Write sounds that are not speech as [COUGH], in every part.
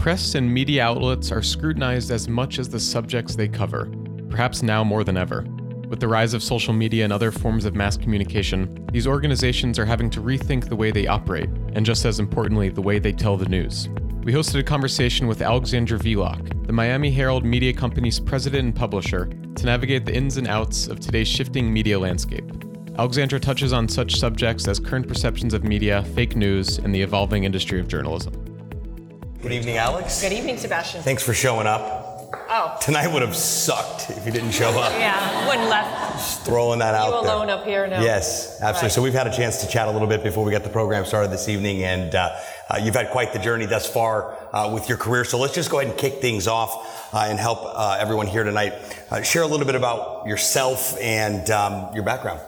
Press and media outlets are scrutinized as much as the subjects they cover, perhaps now more than ever. With the rise of social media and other forms of mass communication, these organizations are having to rethink the way they operate, and just as importantly, the way they tell the news. We hosted a conversation with Alexandra Villoch, the Miami Herald Media Company's president and publisher, to navigate the ins and outs of today's shifting media landscape. Alexandra touches on such subjects as current perceptions of media, fake news, and the evolving industry of journalism. Good evening, Alex. Good evening, Sebastian. Thanks for showing up. Oh. Tonight would have sucked if you didn't show up. [LAUGHS] Yeah, wouldn't left Just throwing that out you there. alone up here now. Yes, absolutely. Right. So we've had a chance to chat a little bit before we got the program started this evening, and uh, uh, you've had quite the journey thus far uh, with your career. So let's just go ahead and kick things off uh, and help uh, everyone here tonight uh, share a little bit about yourself and um, your background.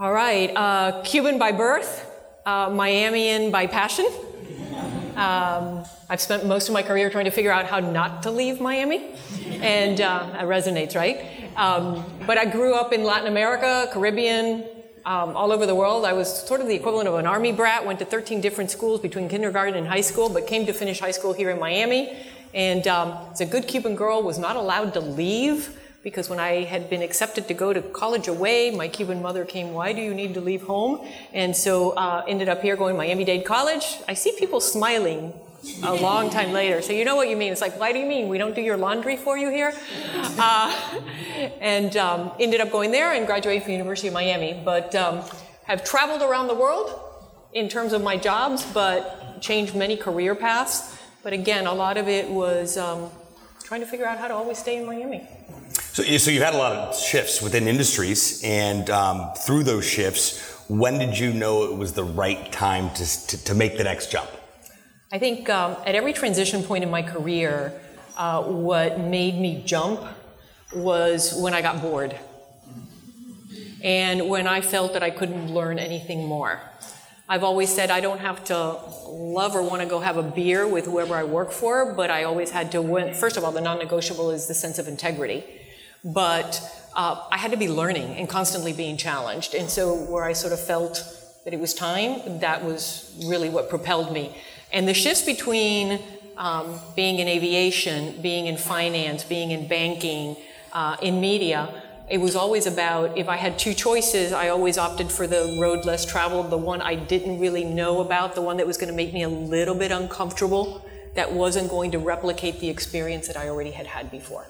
All right. Uh, Cuban by birth, uh, Miamian by passion. Um, I've spent most of my career trying to figure out how not to leave Miami, and uh, that resonates, right? Um, but I grew up in Latin America, Caribbean, um, all over the world. I was sort of the equivalent of an army brat. Went to 13 different schools between kindergarten and high school, but came to finish high school here in Miami. And um, as a good Cuban girl, was not allowed to leave because when I had been accepted to go to college away, my Cuban mother came, Why do you need to leave home? And so uh, ended up here going to Miami Dade College. I see people smiling a long time later. So you know what you mean. It's like, why do you mean we don't do your laundry for you here? Uh, and um, ended up going there and graduating from the University of Miami. But um, have traveled around the world in terms of my jobs, but changed many career paths. But again, a lot of it was um, trying to figure out how to always stay in Miami. So, so you've had a lot of shifts within industries, and um, through those shifts, when did you know it was the right time to, to, to make the next jump? I think um, at every transition point in my career, uh, what made me jump was when I got bored. And when I felt that I couldn't learn anything more. I've always said I don't have to love or want to go have a beer with whoever I work for, but I always had to win. First of all, the non negotiable is the sense of integrity. But uh, I had to be learning and constantly being challenged. And so, where I sort of felt that it was time, that was really what propelled me. And the shifts between um, being in aviation, being in finance, being in banking, uh, in media, it was always about if I had two choices, I always opted for the road less traveled, the one I didn't really know about, the one that was going to make me a little bit uncomfortable, that wasn't going to replicate the experience that I already had had before.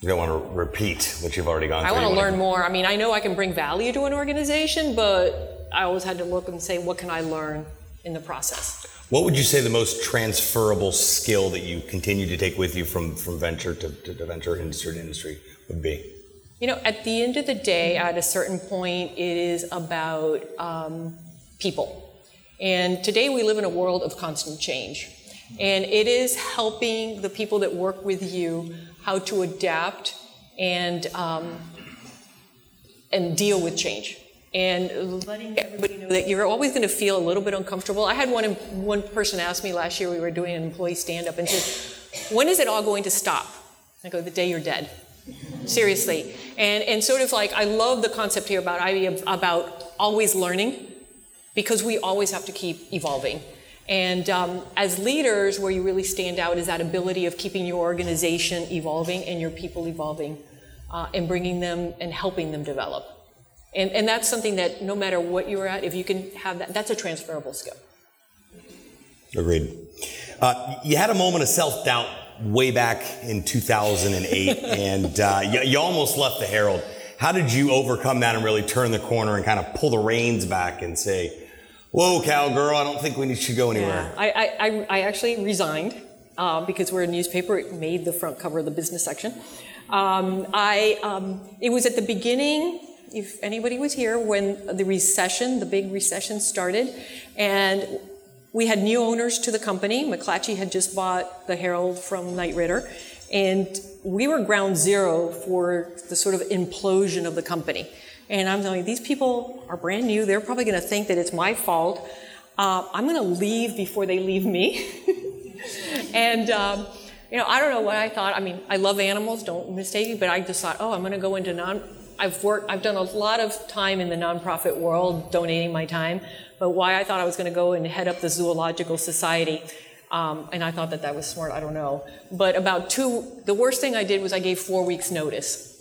You don't want to repeat what you've already gone I through. want You to learn more. I mean, I know I can bring value to an organization, but I always had to look and say, what can I learn in the process? What would you say the most transferable skill that you continue to take with you from, from venture to, to, to venture industry to industry would be? You know, at the end of the day, at a certain point, it is about um, people. And today we live in a world of constant change. And it is helping the people that work with you how to adapt and, um, and deal with change. And letting everybody know that you're always going to feel a little bit uncomfortable. I had one, one person ask me last year, we were doing an employee stand up, and said, When is it all going to stop? I go, The day you're dead seriously and and sort of like i love the concept here about about always learning because we always have to keep evolving and um, as leaders where you really stand out is that ability of keeping your organization evolving and your people evolving uh, and bringing them and helping them develop and, and that's something that no matter what you're at if you can have that that's a transferable skill Agreed. Uh, you had a moment of self doubt way back in 2008, [LAUGHS] and uh, you, you almost left the Herald. How did you overcome that and really turn the corner and kind of pull the reins back and say, Whoa, cowgirl, I don't think we should go anywhere? Yeah, I, I, I actually resigned uh, because we're a newspaper. It made the front cover of the business section. Um, I, um, it was at the beginning, if anybody was here, when the recession, the big recession started, and we had new owners to the company. McClatchy had just bought the Herald from Knight Ridder, and we were ground zero for the sort of implosion of the company. And I'm you, these people are brand new. They're probably going to think that it's my fault. Uh, I'm going to leave before they leave me. [LAUGHS] and um, you know, I don't know what I thought. I mean, I love animals. Don't mistake me. But I just thought, oh, I'm going to go into non. I've worked. I've done a lot of time in the nonprofit world, donating my time. But why I thought I was going to go and head up the zoological society. Um, and I thought that that was smart. I don't know. But about two, the worst thing I did was I gave four weeks' notice.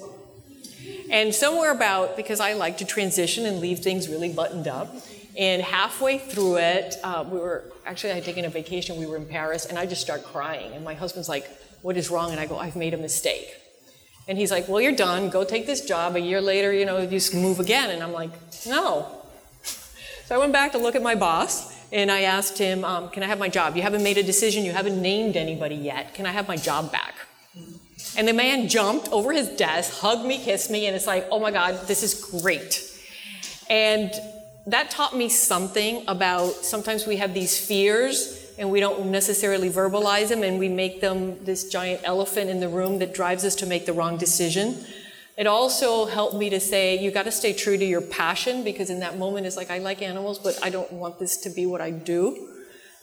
And somewhere about, because I like to transition and leave things really buttoned up, and halfway through it, uh, we were actually, I had taken a vacation, we were in Paris, and I just start crying. And my husband's like, What is wrong? And I go, I've made a mistake. And he's like, Well, you're done. Go take this job. A year later, you know, you move again. And I'm like, No. So I went back to look at my boss, and I asked him, um, Can I have my job? You haven't made a decision, you haven't named anybody yet. Can I have my job back? And the man jumped over his desk, hugged me, kissed me, and it's like, Oh my God, this is great. And that taught me something about sometimes we have these fears and we don't necessarily verbalize them and we make them this giant elephant in the room that drives us to make the wrong decision. It also helped me to say, you got to stay true to your passion because in that moment it's like, I like animals, but I don't want this to be what I do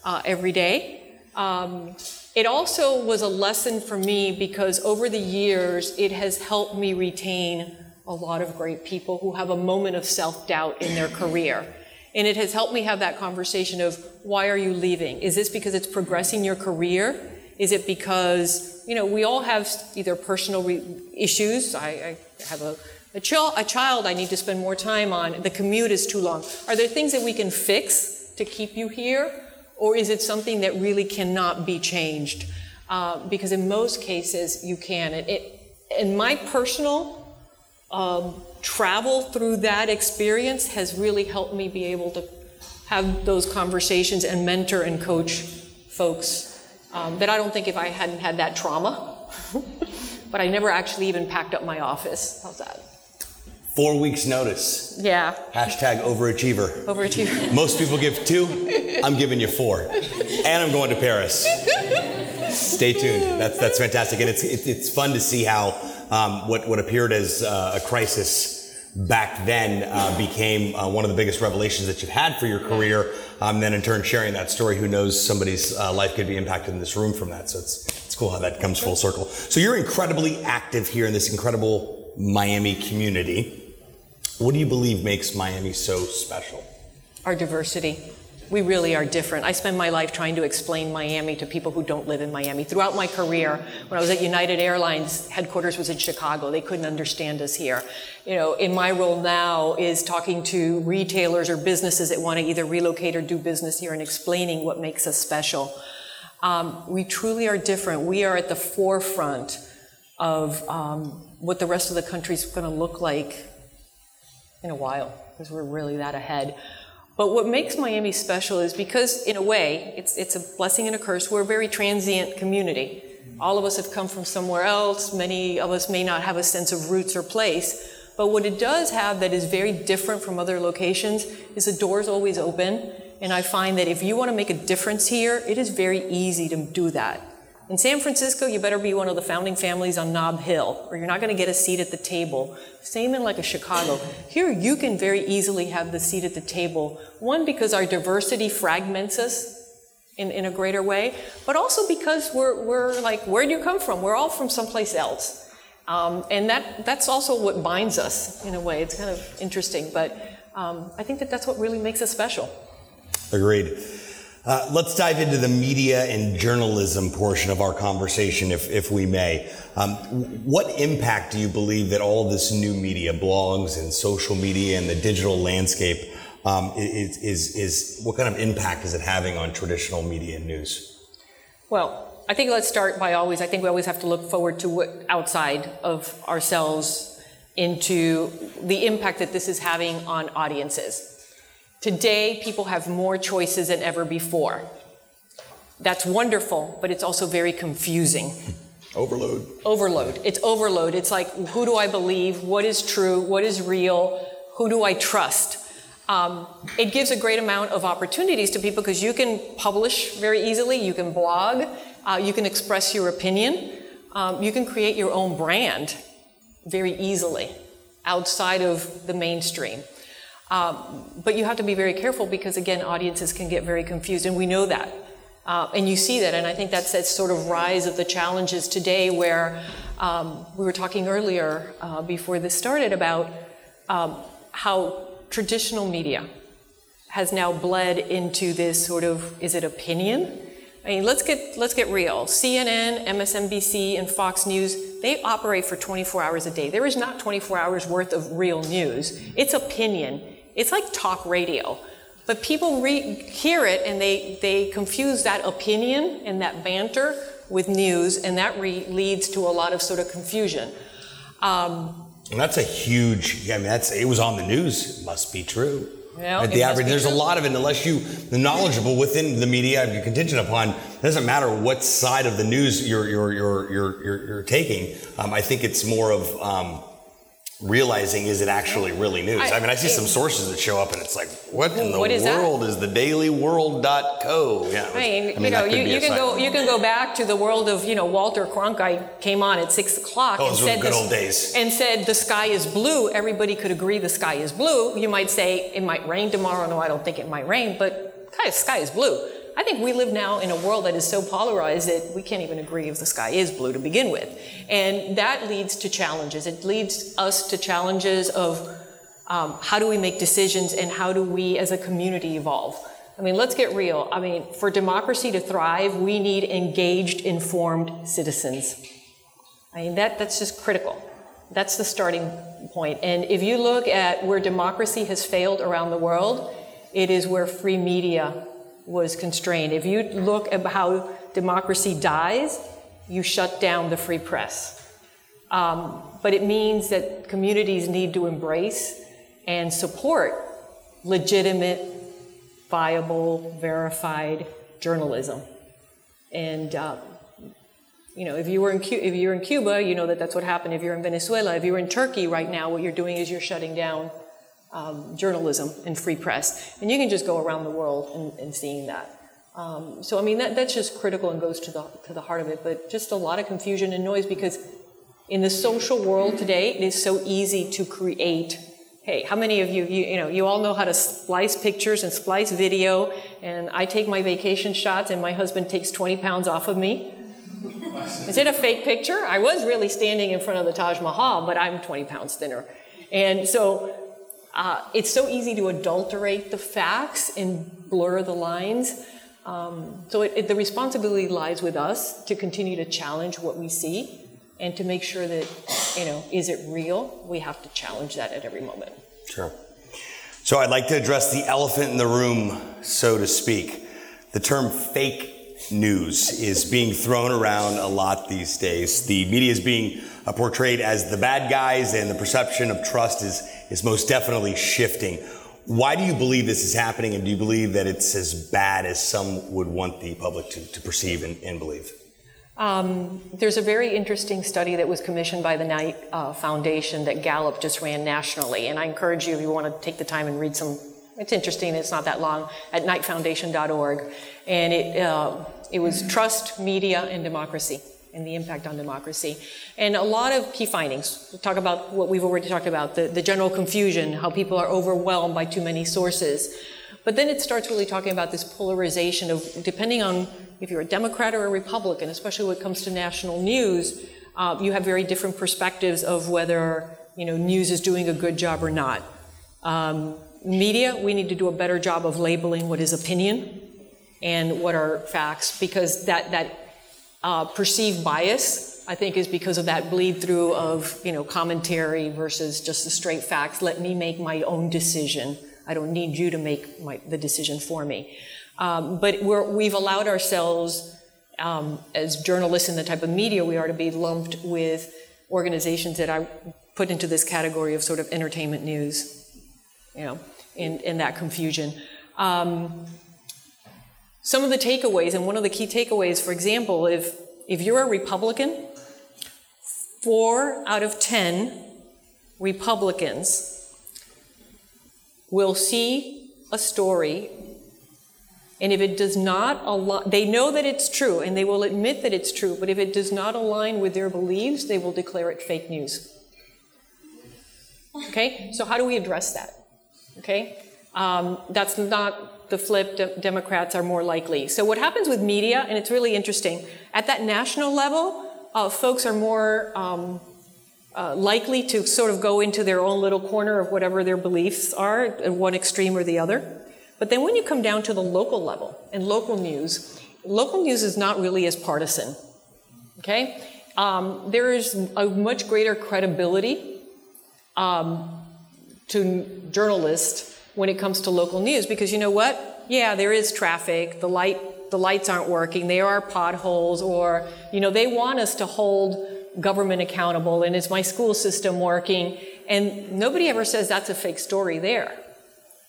uh, every day. Um, it also was a lesson for me because over the years it has helped me retain a lot of great people who have a moment of self doubt in their career. And it has helped me have that conversation of why are you leaving? Is this because it's progressing your career? Is it because, you know, we all have either personal re- issues. I, I have a, a, a child I need to spend more time on. The commute is too long. Are there things that we can fix to keep you here? Or is it something that really cannot be changed? Uh, because in most cases, you can. It, it, in my personal um, travel through that experience has really helped me be able to have those conversations and mentor and coach folks um, that I don't think if I hadn't had that trauma, [LAUGHS] but I never actually even packed up my office. How's that? Four weeks notice. Yeah. Hashtag overachiever. Overachiever. [LAUGHS] Most people give two. I'm giving you four. And I'm going to Paris. Stay tuned. That's, that's fantastic. And it's, it's fun to see how um, what, what appeared as uh, a crisis back then uh, became uh, one of the biggest revelations that you've had for your career. Um, then in turn, sharing that story, who knows somebody's uh, life could be impacted in this room from that. So it's, it's cool how that comes full circle. So you're incredibly active here in this incredible Miami community. What do you believe makes Miami so special? Our diversity. We really are different. I spend my life trying to explain Miami to people who don't live in Miami. Throughout my career, when I was at United Airlines, headquarters was in Chicago. They couldn't understand us here. You know, in my role now is talking to retailers or businesses that want to either relocate or do business here and explaining what makes us special. Um, we truly are different. We are at the forefront of um, what the rest of the country is going to look like in a while because we're really that ahead. But what makes Miami special is because, in a way, it's, it's a blessing and a curse. We're a very transient community. All of us have come from somewhere else. Many of us may not have a sense of roots or place. But what it does have that is very different from other locations is the door's always open. And I find that if you want to make a difference here, it is very easy to do that. In San Francisco, you better be one of the founding families on Nob Hill, or you're not going to get a seat at the table. Same in like a Chicago. Here, you can very easily have the seat at the table. One, because our diversity fragments us in, in a greater way, but also because we're, we're like, where do you come from? We're all from someplace else. Um, and that, that's also what binds us in a way. It's kind of interesting, but um, I think that that's what really makes us special. Agreed. Uh, let's dive into the media and journalism portion of our conversation, if, if we may. Um, what impact do you believe that all this new media, blogs and social media and the digital landscape, um, is, is, is, what kind of impact is it having on traditional media and news? Well, I think let's start by always, I think we always have to look forward to what outside of ourselves into the impact that this is having on audiences. Today, people have more choices than ever before. That's wonderful, but it's also very confusing. [LAUGHS] Overload. Overload. It's overload. It's like, who do I believe? What is true? What is real? Who do I trust? Um, it gives a great amount of opportunities to people because you can publish very easily, you can blog, uh, you can express your opinion, um, you can create your own brand very easily outside of the mainstream. Um, but you have to be very careful because, again, audiences can get very confused, and we know that. Uh, and you see that, and I think that's that sort of rise of the challenges today where um, we were talking earlier uh, before this started about um, how traditional media has now bled into this sort of is it opinion? I mean, let's get let's get real. CNN, MSNBC, and Fox News they operate for 24 hours a day. There is not 24 hours worth of real news. It's opinion. It's like talk radio. But people re- hear it and they they confuse that opinion and that banter with news, and that re- leads to a lot of sort of confusion. Um, and that's a huge. I mean, that's it was on the news. It must be true. Well, At the average, there's true. a lot of it. Unless you, the knowledgeable within the media, you're contingent upon. It doesn't matter what side of the news you're you're you're you're, you're, you're taking. Um, I think it's more of um, realizing is it actually really news. I, I- mean, I see some sources that show up, and it's like, what in the What is world is the dailyworld.co? Yeah, I mean, you know, you, you can site. go you can go back to the world of you know Walter Cronkite came on at six o'clock Oh, and said good the- old days. and said the sky is blue. Everybody could agree the sky is blue. You might say it might rain tomorrow. No, I don't think it might rain, but sky is blue. I think we live now in a world that is so polarized that we can't even agree if the sky is blue to begin with, and that leads to challenges. It leads us to challenges of um, how do we make decisions and how do we as a community evolve? I mean, let's get real. I mean, for democracy to thrive, we need engaged, informed citizens. I mean, that, that's just critical. That's the starting point. And if you look at where democracy has failed around the world, it is where free media was constrained. If you look at how democracy dies, you shut down the free press. Um, but it means that communities need to embrace and support legitimate, viable, verified journalism. And uh, you know, if you were in Cu- if you're in Cuba, you know that that's what happened. If you're in Venezuela, if you're in Turkey right now, what you're doing is you're shutting down um, journalism and free press, and you can just go around the world and, and seeing that. Um, so I mean that that's just critical and goes to the to the heart of it. But just a lot of confusion and noise because in the social world today, it is so easy to create. Hey, how many of you, you, you know, you all know how to splice pictures and splice video, and I take my vacation shots, and my husband takes 20 pounds off of me. Is it a fake picture? I was really standing in front of the Taj Mahal, but I'm 20 pounds thinner. And so uh, it's so easy to adulterate the facts and blur the lines. Um, so it, it, the responsibility lies with us to continue to challenge what we see and to make sure that, you know, is it real? We have to challenge that at every moment. Sure. So I'd like to address the elephant in the room, so to speak. The term fake news is being thrown around a lot these days. The media is being uh, portrayed as the bad guys, and the perception of trust is, is most definitely shifting. Why do you believe this is happening, and do you believe that it's as bad as some would want the public to, to perceive and, and believe? Um, there's a very interesting study that was commissioned by the Knight uh, Foundation that Gallup just ran nationally, and I encourage you if you want to take the time and read some. It's interesting. It's not that long at knightfoundation.org, and it uh, it was trust, media, and democracy, and the impact on democracy, and a lot of key findings. We'll talk about what we've already talked about: the, the general confusion, how people are overwhelmed by too many sources. But then it starts really talking about this polarization of depending on if you're a Democrat or a Republican, especially when it comes to national news, uh, you have very different perspectives of whether you know news is doing a good job or not. Um, media, we need to do a better job of labeling what is opinion and what are facts, because that that uh, perceived bias, I think, is because of that bleed through of you know commentary versus just the straight facts. Let me make my own decision. I don't need you to make my, the decision for me. Um, but we have allowed ourselves, um, as journalists in the type of media we are, to be lumped with organizations that I put into this category of sort of entertainment news, you know, in, in that confusion. Um, some of the takeaways, and one of the key takeaways, for example, if, if you're a Republican, four out of 10 Republicans will see a story and if it does not align, they know that it's true and they will admit that it's true, but if it does not align with their beliefs, they will declare it fake news. Okay? So, how do we address that? Okay? Um, that's not the flip. De- Democrats are more likely. So, what happens with media, and it's really interesting, at that national level, uh, folks are more um, uh, likely to sort of go into their own little corner of whatever their beliefs are, at one extreme or the other. But then when you come down to the local level and local news, local news is not really as partisan. Okay? Um, there is a much greater credibility um, to journalists when it comes to local news because you know what? Yeah, there is traffic. The light, the lights aren't working. There are potholes, or you know, they want us to hold government accountable. And is my school system working? And nobody ever says that's a fake story there.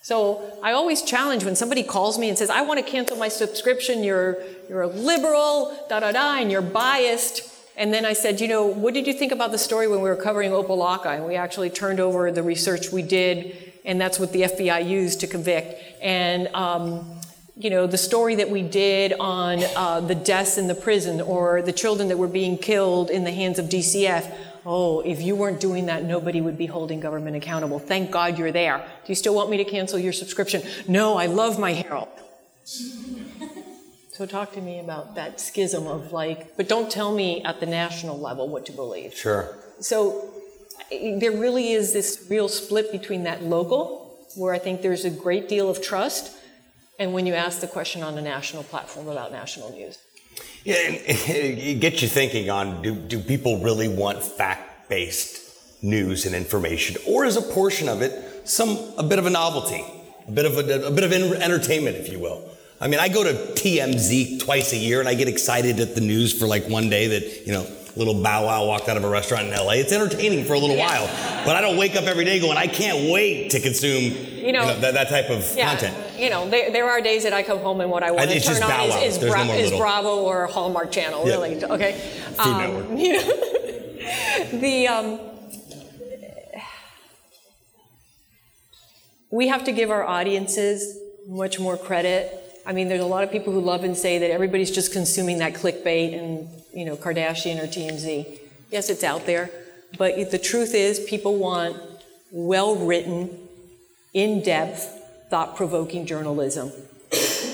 So I always challenge when somebody calls me and says, "I want to cancel my subscription. You're you're a liberal, da da da, and you're biased." And then I said, you know, what did you think about the story when we were covering Opa-locka? And we actually turned over the research we did, and that's what the FBI used to convict. And, um, you know, the story that we did on uh, the deaths in the prison or the children that were being killed in the hands of DCF. Oh, if you weren't doing that, nobody would be holding government accountable. Thank God you're there. Do you still want me to cancel your subscription? No, I love my Herald. [LAUGHS] So talk to me about that schism of like, but don't tell me at the national level what to believe. Sure. So there really is this real split between that local, where I think there's a great deal of trust, and when you ask the question on a national platform about national news. Yeah, it gets you thinking on do, do people really want fact based news and information, or is a portion of it some a bit of a novelty, a bit of a, a bit of entertainment, if you will? I mean, I go to TMZ twice a year and I get excited at the news for like one day that, you know, little Bow Wow walked out of a restaurant in LA. It's entertaining for a little yeah. while. But I don't wake up every day going, I can't wait to consume you know, you know that, that, type of yeah, content. You know, there, there, are days that I come home and what I want to turn on is, is, Bra- no is Bravo or Hallmark Channel, yeah. really. Okay. Food um, Network. [LAUGHS] You know, the, um, we have to give our audiences much more credit I mean, there's a lot of people who love and say that everybody's just consuming that clickbait and, you know, Kardashian or TMZ. Yes, it's out there. But the truth is, people want well written, in depth, thought provoking journalism.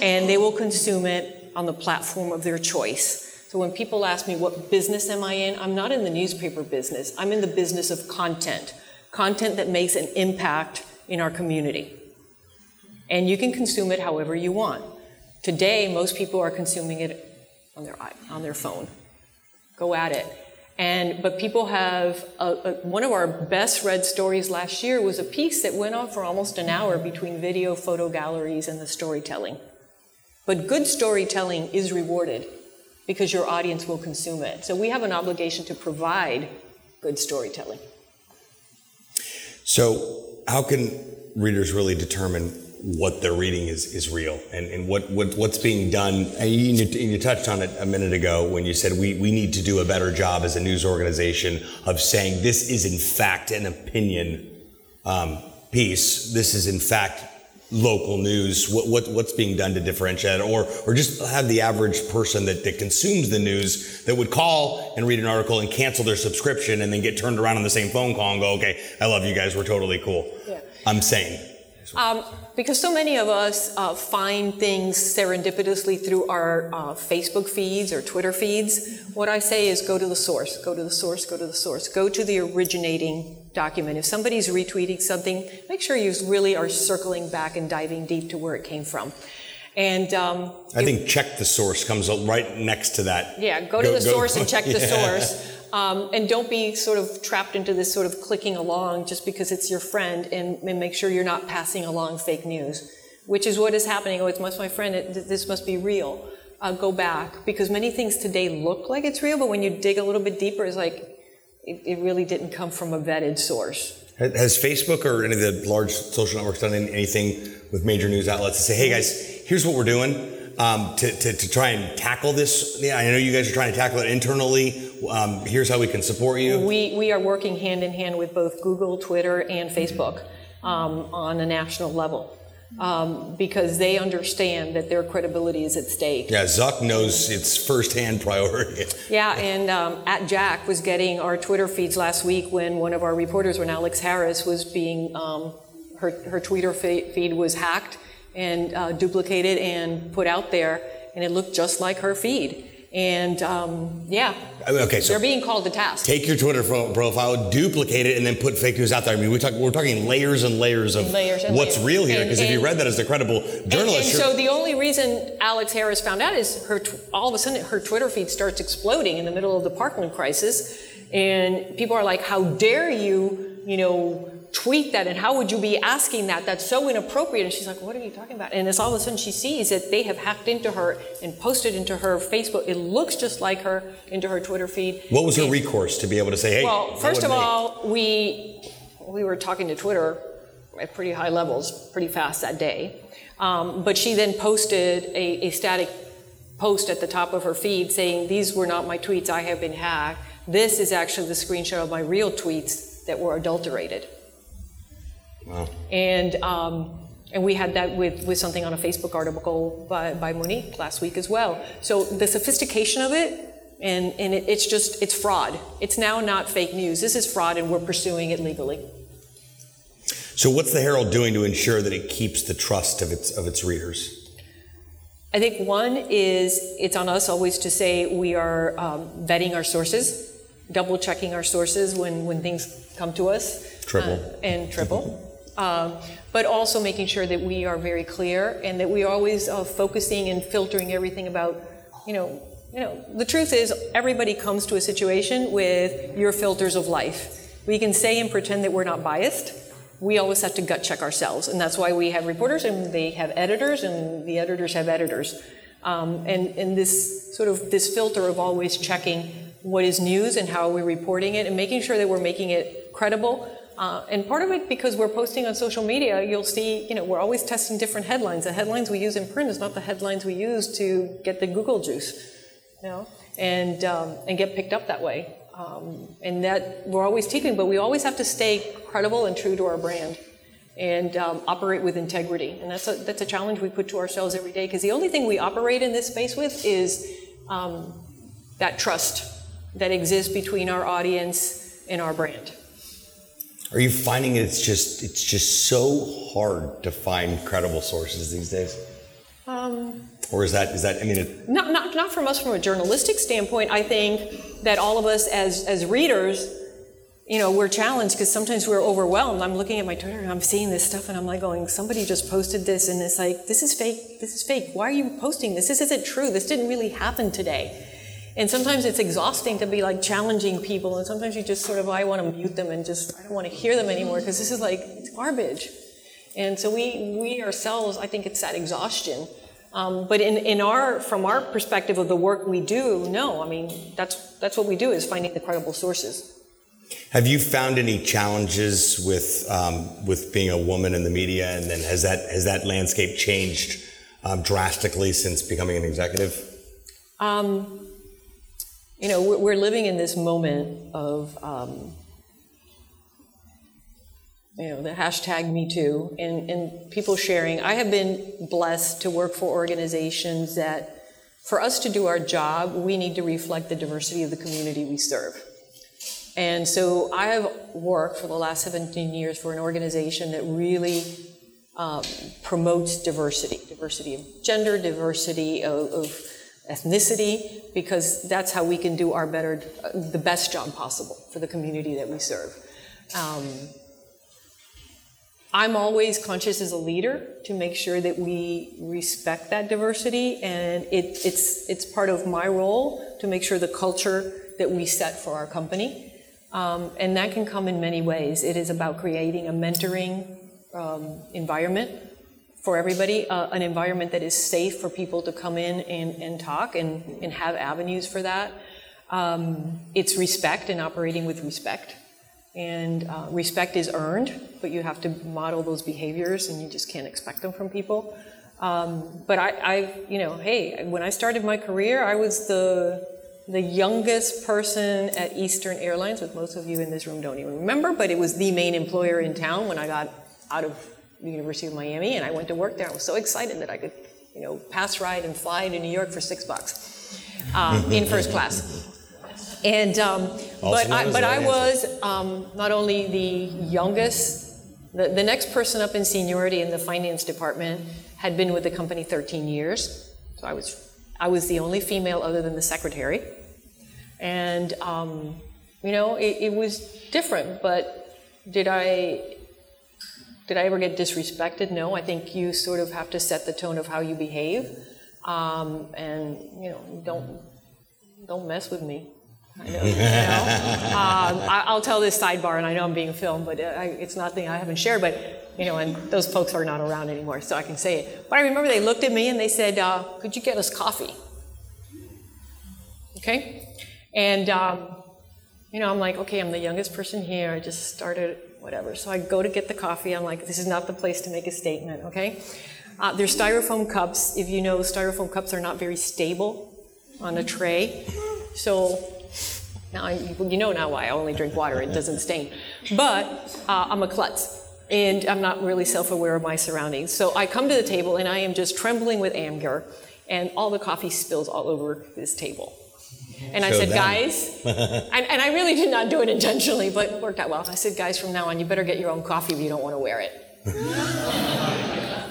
And they will consume it on the platform of their choice. So when people ask me, what business am I in? I'm not in the newspaper business. I'm in the business of content, content that makes an impact in our community. And you can consume it however you want. Today, most people are consuming it on their on their phone. Go at it. And but people have a, a, one of our best read stories last year was a piece that went on for almost an hour between video, photo galleries, and the storytelling. But good storytelling is rewarded because your audience will consume it. So we have an obligation to provide good storytelling. So how can readers really determine what they're reading is, is real and, and what, what, what's being done. And you, you, touched on it a minute ago when you said we, we need to do a better job as a news organization of saying this is in fact an opinion um, piece. This is in fact local news. What, what, what's being done to differentiate or, or just have the average person that, that consumes the news that would call and read an article and cancel their subscription and then get turned around on the same phone call and go, okay, I love you guys. We're totally cool. Yeah. I'm sane. Um, because so many of us uh, find things serendipitously through our uh, Facebook feeds or Twitter feeds, what I say is go to the source, go to the source, go to the source, go to the originating document. If somebody's retweeting something, make sure you really are circling back and diving deep to where it came from. And um, I think check the source comes right next to that. Yeah, go to the go, source and check [LAUGHS] yeah. the source. Um, and don't be sort of trapped into this sort of clicking along just because it's your friend and, and, make sure you're not passing along fake news, which is what is happening. Oh, it's must my friend, it, this must be real. Uh, go back because many things today look like it's real, but when you dig a little bit deeper, it's like it, it really didn't come from a vetted source. Has Facebook or any of the large social networks done anything with major news outlets to say, hey guys, here's what we're doing? um, to, to, to, try and tackle this? Yeah, I know you guys are trying to tackle it internally. Um, here's how we can support you. We, we are working hand in hand with both Google, Twitter, and Facebook um, on a national level. Um, because they understand that their credibility is at stake. Yeah, Zuck knows it's firsthand priority. [LAUGHS] yeah, and um, at Jack was getting our Twitter feeds last week when one of our reporters, when Alex Harris was being, um, her, her Twitter feed was hacked and uh, duplicated and put out there, and it looked just like her feed. And um, yeah, I mean, okay, so they're being called to task. take your Twitter profile, duplicate it, and then put fake news out there. I mean, we talk, we're talking layers and layers of Layers and what's layers. real here. Because if you read that as a credible journalist, and you're- so the only reason Alex Harris found out is her tw- all of a sudden her Twitter feed starts exploding in the middle of the Parkland crisis, and people are like, "How dare you, you know, tweet that? And how would you be asking that? That's so inappropriate." And she's like, "What are you talking about?" And it's all of a sudden she sees that they have hacked into her and posted into her Facebook. It looks just like her into her Twitter feed. what was her And- recourse to be able to say, hey, well, first of me? all, we we were talking to Twitter at pretty high levels, pretty fast that day. Um, but she then posted a, a static post at the top of her feed saying, "These were not my tweets. I have been hacked. This is actually the screenshot of my real tweets that were adulterated." Wow. And um, and we had that with, with something on a Facebook article by, by Monique last week as well. So the sophistication of it, and, and it, it's just, it's fraud. It's now not fake news. This is fraud, and we're pursuing it legally. So what's the Herald doing to ensure that it keeps the trust of its of its readers? I think one is it's on us always to say we are um, vetting our sources, double checking our sources when, when things come to us. Triple. uh, and triple. Um, but also making sure that we are very clear and that we are always uh, focusing and filtering everything about, you know, you know, the truth is everybody comes to a situation with your filters of life. We can say and pretend that we're not biased. We always have to gut check ourselves, and that's why we have reporters and they have editors, and the editors have editors. Um, and, and this sort of this filter of always checking what is news and how are we reporting it, and making sure that we're making it credible. Uh, and part of it because we're posting on social media, you'll see, you know, we're always testing different headlines. The headlines we use in print is not the headlines we use to get the Google juice, you know, and um, and get picked up that way. Um, and that we're always teaching, but we always have to stay credible and true to our brand and um, operate with integrity. And that's a, that's a challenge we put to ourselves every day because the only thing we operate in this space with is um, that trust that exists between our audience and our brand. Are you finding it's just it's just so hard to find credible sources these days? Um, Or is that is that I mean it, Not, not, not from us from a journalistic standpoint. I think that all of us as, as readers, you know, we're challenged because sometimes we're overwhelmed. I'm looking at my Twitter and I'm seeing this stuff and I'm like going, somebody just posted this and it's like, this is fake. This is fake. Why are you posting this? This isn't true. This didn't really happen today. And sometimes it's exhausting to be like challenging people. And sometimes you just sort of, I want to mute them and just, I don't want to hear them anymore because this is like, it's garbage. And so we, we ourselves, I think it's that exhaustion. Um, but in, in our, from our perspective of the work we do, no, I mean, that's, that's what we do is finding the credible sources. have you found any challenges with um, with being a woman in the media, and then has that has that landscape changed um, drastically since becoming an executive? Um, you know, we're, living in this moment of, um, you know, the hashtag Me Too and, and people sharing. I have been blessed to work for organizations that, for us to do our job, we need to reflect the diversity of the community we serve. And so I have worked for the last 17 years for an organization that really um, promotes diversity diversity of gender, diversity of, of ethnicity, because that's how we can do our better, the best job possible for the community that we serve. Um, I'm always conscious as a leader to make sure that we respect that diversity, and it, it's it's part of my role to make sure the culture that we set for our company, um, and that can come in many ways. It is about creating a mentoring um, environment for everybody, uh, an environment that is safe for people to come in and, and talk and, and have avenues for that. Um, it's respect and operating with respect. And uh, respect is earned, but you have to model those behaviors and you just can't expect them from people. Um, but I, I, you know, hey, when I started my career, I was the, the youngest person at Eastern Airlines, which most of you in this room don't even remember, but it was the main employer in town when I got out of the University of Miami and I went to work there. I was so excited that I could, you know, pass ride and fly to New York for six bucks um, [LAUGHS] in first class. And um, but I, but I was um, not only the youngest, the, the next person up in seniority in the finance department had been with the company 13 years, so I was I was the only female other than the secretary. And, um, you know, it, it was different, but did I did I ever get disrespected? No. I think you sort of have to set the tone of how you behave, um, and you know, don't don't mess with me. I know, you know? [LAUGHS] Um, I, will tell this sidebar, and I know I'm being filmed, but I, it's nothing I haven't shared. But you know, and those folks are not around anymore, so I can say it. But I remember they looked at me and they said, uh, "Could you get us coffee?" Okay, and um, you know, I'm like, okay, I'm the youngest person here. I just started whatever. So I go to get the coffee. I'm like, this is not the place to make a statement, okay? Uh, there's styrofoam cups. If you know, styrofoam cups are not very stable on a tray. So now I, you know now why I only drink water. It doesn't stain. But uh, I'm a klutz. And I'm not really self aware of my surroundings. So I come to the table and I am just trembling with anger, and all the coffee spills all over this table. And I said, them. guys, [LAUGHS] and, and, I really did not do it intentionally, but it worked out well. I said, guys, from now on, you better get your own coffee if you don't want to wear it.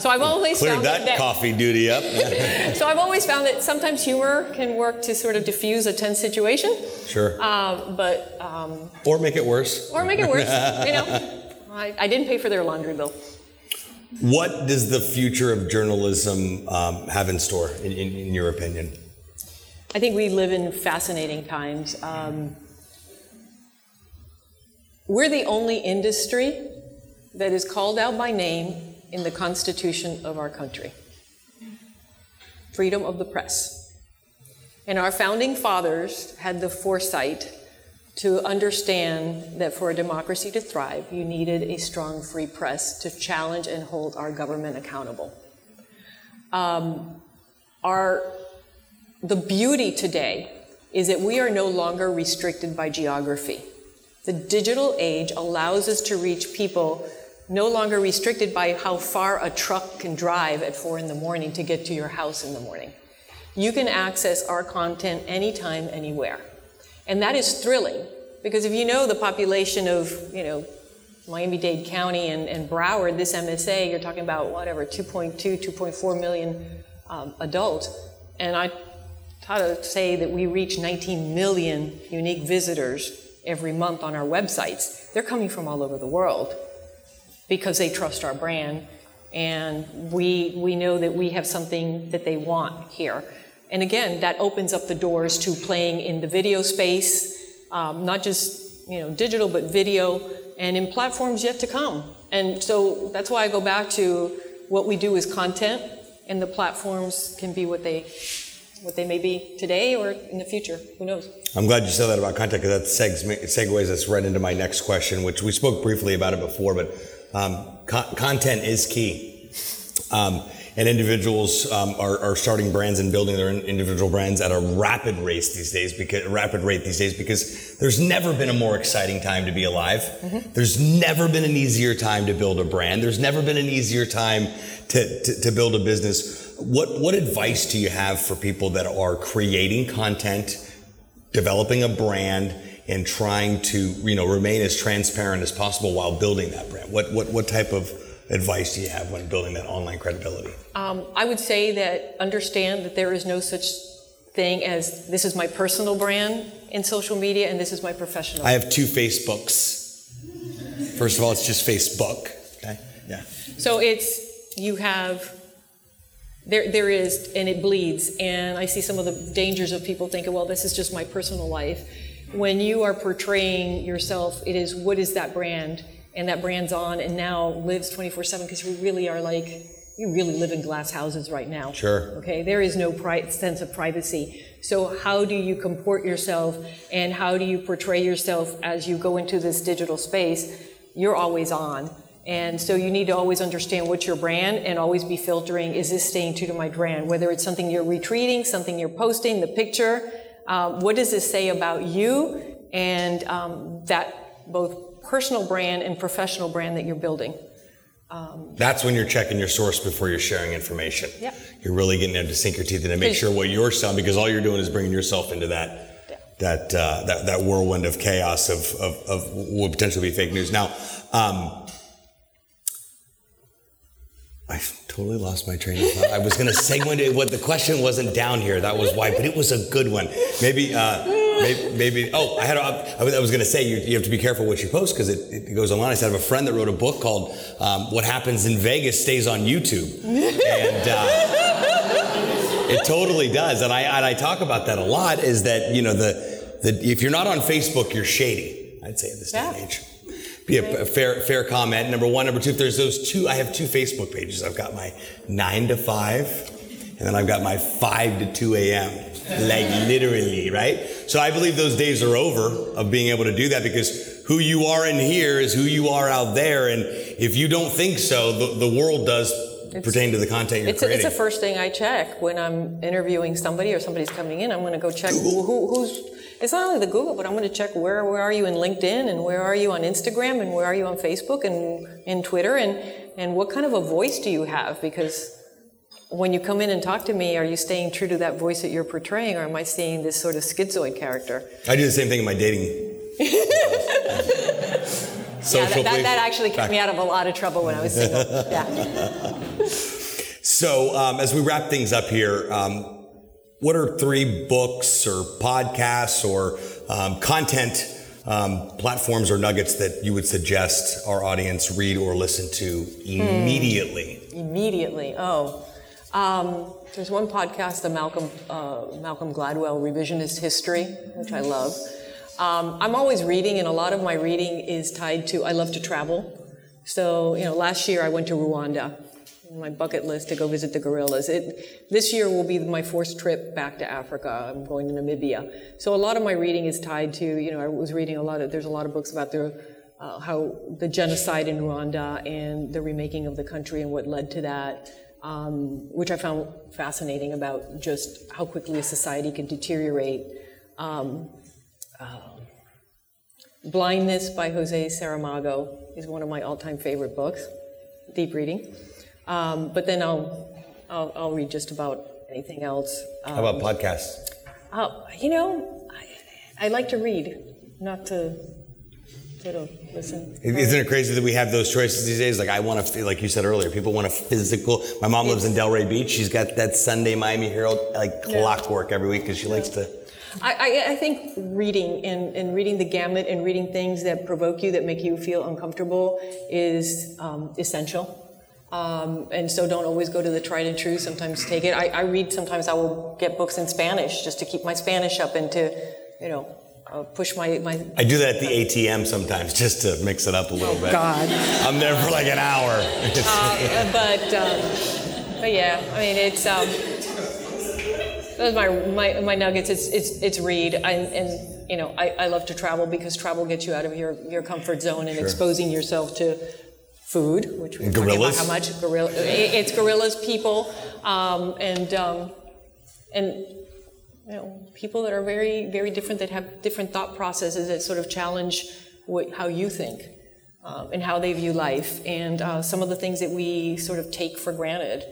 so I've always cleared found that, that coffee duty up. [LAUGHS] so I've always found that sometimes humor can work to sort of diffuse a tense situation. Sure. Um, but um, or make it worse. Or make it worse. [LAUGHS] you know, I, I, didn't pay for their laundry bill. What does the future of journalism um, have in store, in, in, in your opinion? I think we live in fascinating times. Um, we're the only industry that is called out by name in the Constitution of our country freedom of the press. And our founding fathers had the foresight to understand that for a democracy to thrive, you needed a strong free press to challenge and hold our government accountable. Um, our the beauty today is that we are no longer restricted by geography. The digital age allows us to reach people no longer restricted by how far a truck can drive at four in the morning to get to your house in the morning. You can access our content anytime, anywhere. And that is thrilling because if you know the population of, you know, Miami-Dade County and, and Broward, this MSA, you're talking about whatever, 2.2, 2.4 million um, adults. And I how to say that we reach 19 million unique visitors every month on our websites. They're coming from all over the world because they trust our brand and we, we know that we have something that they want here. And again, that opens up the doors to playing in the video space, um, not just you know digital, but video, and in platforms yet to come. And so that's why I go back to what we do is content, and the platforms can be what they what they may be today or in the future. Who knows? I'm glad you said that about content because that segues us right into my next question, which we spoke briefly about it before, but um, co- content is key. Um, and individuals um, are, are, starting brands and building their individual brands at a rapid race these days because rapid rate these days because there's never been a more exciting time to be alive. Mm-hmm. There's never been an easier time to build a brand. There's never been an easier time to, to, to build a business what, what advice do you have for people that are creating content, developing a brand, and trying to you know remain as transparent as possible while building that brand? What, what, what type of advice do you have when building that online credibility? Um, I would say that understand that there is no such thing as this is my personal brand in social media and this is my professional. I have two Facebooks. First of all, it's just Facebook. Okay. Yeah. So it's you have there, there is, and it bleeds. And I see some of the dangers of people thinking, well, this is just my personal life. When you are portraying yourself, it is what is that brand? And that brand's on and now lives 24 7 because we really are like, you really live in glass houses right now. Sure. Okay, there is no pri- sense of privacy. So, how do you comport yourself and how do you portray yourself as you go into this digital space? You're always on. And so you need to always understand what's your brand and always be filtering, is this staying true to my brand? Whether it's something you're retweeting, something you're posting, the picture, uh, what does this say about you and um, that both personal brand and professional brand that you're building? Um, That's when you're checking your source before you're sharing information. Yeah. You're really getting to sink your teeth in and make sure what you're selling, because all you're doing is bringing yourself into that that, uh, that, that whirlwind of chaos of, of, of what potentially be fake news. Now, um, I totally lost my train of thought. I was going to segue into what the question wasn't down here. That was why, but it was a good one. Maybe, uh, maybe, maybe, oh, I had, a, I was, was going to say you, you, have to be careful what you post because it, it, goes online. I said I have a friend that wrote a book called um, "What Happens in Vegas Stays on YouTube," and. Uh, it totally does, and I and I talk about that a lot. Is that you know the, the if you're not on Facebook, you're shady. I'd say at this yeah. day and age be a, a, fair fair comment. Number one, number two. If there's those two, I have two Facebook pages. I've got my nine to five, and then I've got my five to two a.m. Like literally, right? So I believe those days are over of being able to do that because who you are in here is who you are out there, and if you don't think so, the, the world does it's, pertain to the content you're it's creating. A, it's the first thing I check when I'm interviewing somebody or somebody's coming in. I'm going to go check who, who, who's it's not only the Google, but I'm going to check where, where are you in LinkedIn and where are you on Instagram and where are you on Facebook and in Twitter and, and what kind of a voice do you have? Because when you come in and talk to me, are you staying true to that voice that you're portraying or am I seeing this sort of schizoid character? I do the same thing in my dating. [LAUGHS] Yeah, that, that, that, actually kept me out of a lot of trouble when I was single. [LAUGHS] Yeah. So, um, as we wrap things up here, um, what are three books or podcasts or um, content um, platforms or nuggets that you would suggest our audience read or listen to immediately? Hmm. Immediately. Oh. Um, there's one podcast, the Malcolm, uh, Malcolm Gladwell Revisionist History, which I love. Um, I'm always reading, and a lot of my reading is tied to, I love to travel. So, you know, last year I went to Rwanda my bucket list to go visit the gorillas. It, this year will be my fourth trip back to Africa. I'm going to Namibia. So a lot of my reading is tied to, you know, I was reading a lot of, there's a lot of books about the, uh, how the genocide in Rwanda and the remaking of the country and what led to that, um, which I found fascinating about just how quickly a society can deteriorate. Um, uh, Blindness by Jose Saramago is one of my all-time favorite books. Deep reading. Um, but then I'll, I'll, I'll read just about anything else. Um, How about podcasts? Uh, you know, I, I like to read, not to sort of listen. Isn't it crazy that we have those choices these days? Like I want to like you said earlier, people want a physical. My mom lives in Delray Beach. She's got that Sunday Miami Herald like clockwork every week because she likes to. I, I, think reading and, and, reading the gamut and reading things that provoke you, that make you feel uncomfortable, is um, essential. Um, and so don't always go to the tried and true. Sometimes take it. I, I, read. Sometimes I will get books in Spanish just to keep my Spanish up and to, you know, uh, push my, my. I do that at the ATM sometimes just to mix it up a little oh, bit. God. I'm there for like an hour. uh, but, um, but yeah, I mean it's. Um, those my, my, my nuggets. It's it's it's read and, and you know I, I love to travel because travel gets you out of your, your comfort zone and sure. exposing yourself to food, which we're gorillas. how much gorilla. It's gorillas, people, um, and um, and you know people that are very very different that have different thought processes that sort of challenge what, how you think. Um, and how they view life, and uh, some of the things that we sort of take for granted.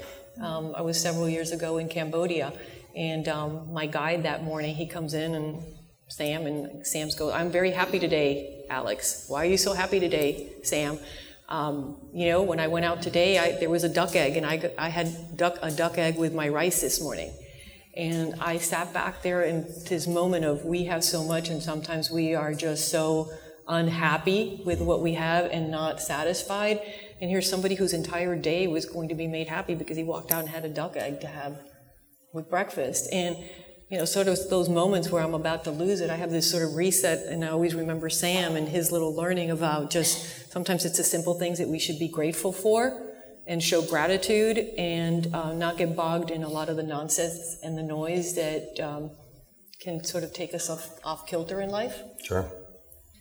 Um, I was several years ago in Cambodia, and um, my guide that morning, he comes in and Sam, and Sam's go, I'm very happy today, Alex. Why are you so happy today, Sam? Um, you know, when I went out today, I, there was a duck egg, and I, I had duck, a duck egg with my rice this morning. And I sat back there in this moment of we have so much, and sometimes we are just so unhappy with what we have and not satisfied. And here's somebody whose entire day was going to be made happy because he walked out and had a duck egg to have with breakfast. And you know, sort of those moments where I'm about to lose it, I have this sort of reset, and I always remember Sam and his little learning about just sometimes it's the simple things that we should be grateful for and show gratitude and uh, not get bogged in a lot of the nonsense and the noise that um, can sort of take us off, off kilter in life. Sure.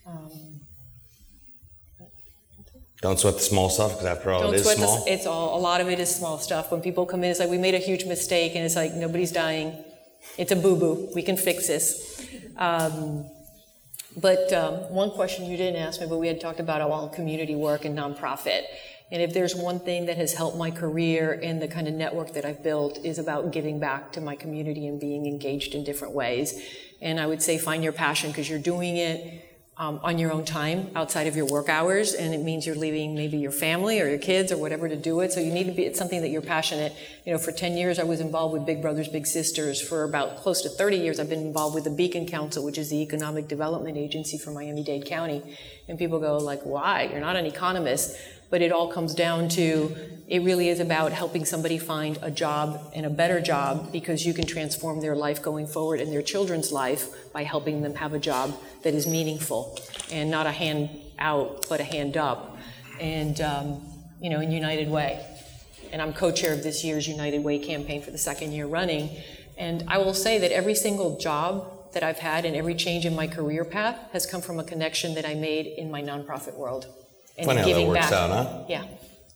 Um, don't sweat the small stuff because after all, it is small. The, it's all a lot of it is small stuff. When people come in, it's like we made a huge mistake, and it's like nobody's dying it's a boo boo. We can fix this. Um, but um, one question you didn't ask me, but we had talked about all community work and nonprofit. And if there's one thing that has helped my career and the kind of network that I've built is about giving back to my community and being engaged in different ways. And I would say find your passion because you're doing it um, on your own time outside of your work hours, and it means you're leaving maybe your family or your kids or whatever to do it. So you need to be, it's something that you're passionate. You know, for 10 years I was involved with Big Brothers Big Sisters. For about close to 30 years I've been involved with the Beacon Council, which is the economic development agency for Miami-Dade County. And people go like, why? You're not an economist. But it all comes down to it really is about helping somebody find a job and a better job because you can transform their life going forward and their children's life by helping them have a job that is meaningful and not a hand out but a hand up. And um, you know in united way. And i'm co-chair of this year's united way campaign for the second year running. And i will say that every single job that i've had and every change in my career path has come from a connection that i made in my nonprofit world and Funny giving how that works back. out huh yeah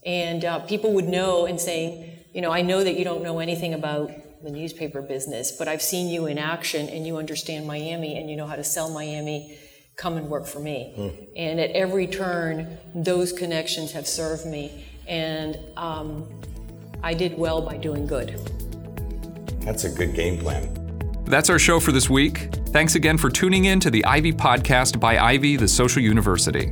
and uh, people would know and saying, you know, I know that you don't know anything about the newspaper business, but I've seen you in action and you understand Miami and you know how to sell Miami. Come and work for me. Mm. And at every turn, those connections have served me. And um, I did well by doing good. That's a good game plan. That's our show for this week. Thanks again for tuning in to the Ivy Podcast by Ivy, the Social University.